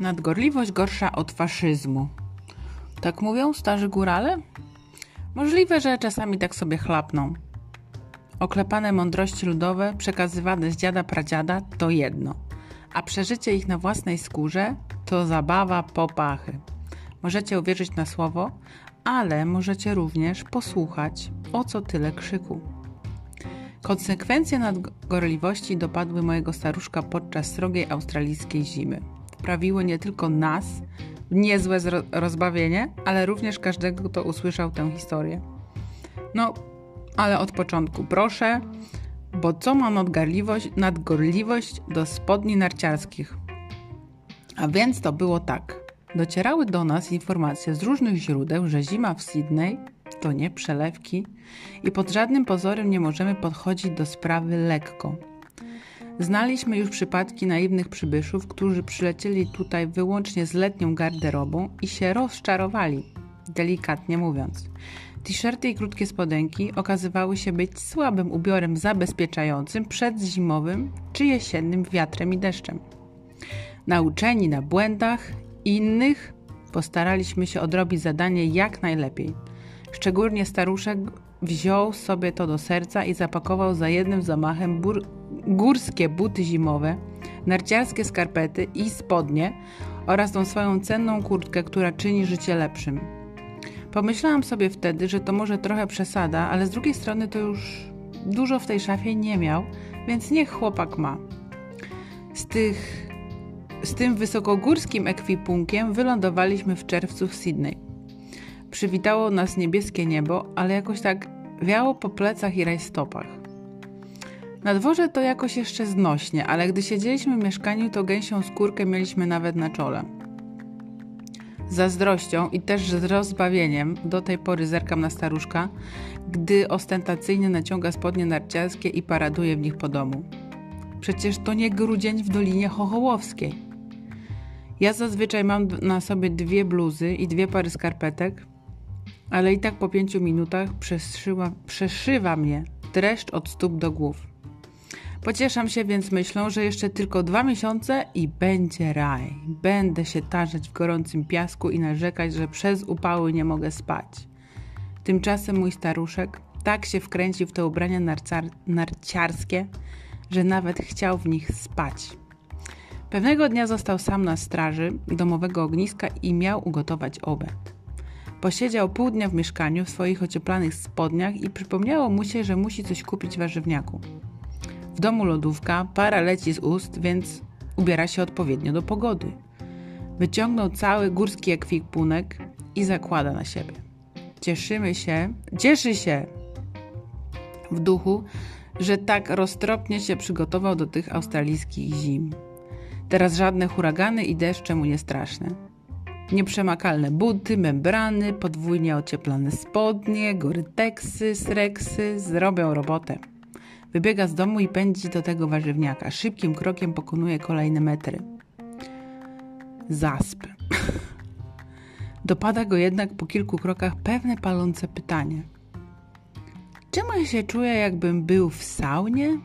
Nadgorliwość gorsza od faszyzmu. Tak mówią starzy górale? Możliwe, że czasami tak sobie chlapną. Oklepane mądrości ludowe, przekazywane z dziada pradziada, to jedno, a przeżycie ich na własnej skórze to zabawa popachy. Możecie uwierzyć na słowo, ale możecie również posłuchać, o co tyle krzyku. Konsekwencje nadgorliwości dopadły mojego staruszka podczas srogiej australijskiej zimy wprawiły nie tylko nas niezłe rozbawienie, ale również każdego, kto usłyszał tę historię. No, ale od początku proszę, bo co ma nadgorliwość, nadgorliwość do spodni narciarskich? A więc to było tak. Docierały do nas informacje z różnych źródeł, że zima w Sydney to nie przelewki i pod żadnym pozorem nie możemy podchodzić do sprawy lekko. Znaliśmy już przypadki naiwnych przybyszów, którzy przylecieli tutaj wyłącznie z letnią garderobą i się rozczarowali, delikatnie mówiąc. T-shirty i krótkie spodenki okazywały się być słabym ubiorem zabezpieczającym przed zimowym czy jesiennym wiatrem i deszczem. Nauczeni na błędach innych, postaraliśmy się odrobić zadanie jak najlepiej. Szczególnie staruszek wziął sobie to do serca i zapakował za jednym zamachem bur górskie buty zimowe, narciarskie skarpety i spodnie oraz tą swoją cenną kurtkę, która czyni życie lepszym. Pomyślałam sobie wtedy, że to może trochę przesada, ale z drugiej strony to już dużo w tej szafie nie miał, więc niech chłopak ma. Z, tych, z tym wysokogórskim ekwipunkiem wylądowaliśmy w czerwcu w Sydney. Przywitało nas niebieskie niebo, ale jakoś tak wiało po plecach i rajstopach. Na dworze to jakoś jeszcze znośnie, ale gdy siedzieliśmy w mieszkaniu, to gęsią skórkę mieliśmy nawet na czole. Zazdrością i też z rozbawieniem do tej pory zerkam na staruszka, gdy ostentacyjnie naciąga spodnie narciarskie i paraduje w nich po domu. Przecież to nie grudzień w Dolinie Chochołowskiej. Ja zazwyczaj mam na sobie dwie bluzy i dwie pary skarpetek, ale i tak po pięciu minutach przeszywa, przeszywa mnie dreszcz od stóp do głów. Pocieszam się więc myślą, że jeszcze tylko dwa miesiące i będzie raj. Będę się tarzać w gorącym piasku i narzekać, że przez upały nie mogę spać. Tymczasem mój staruszek tak się wkręcił w te ubrania narcar narciarskie, że nawet chciał w nich spać. Pewnego dnia został sam na straży domowego ogniska i miał ugotować obiad. Posiedział pół dnia w mieszkaniu w swoich ocieplanych spodniach i przypomniało mu się, że musi coś kupić w warzywniaku. W domu lodówka, para leci z ust, więc ubiera się odpowiednio do pogody. Wyciągnął cały górski ekwipunek i zakłada na siebie. Cieszymy się, cieszy się w duchu, że tak roztropnie się przygotował do tych australijskich zim. Teraz żadne huragany i deszcze mu nie straszne. Nieprzemakalne buty, membrany, podwójnie ocieplane spodnie, goryteksy, sreksy zrobią robotę. Wybiega z domu i pędzi do tego warzywniaka. Szybkim krokiem pokonuje kolejne metry. Zasp. Dopada go jednak po kilku krokach pewne palące pytanie. Czemu ja się czuję, jakbym był w saunie?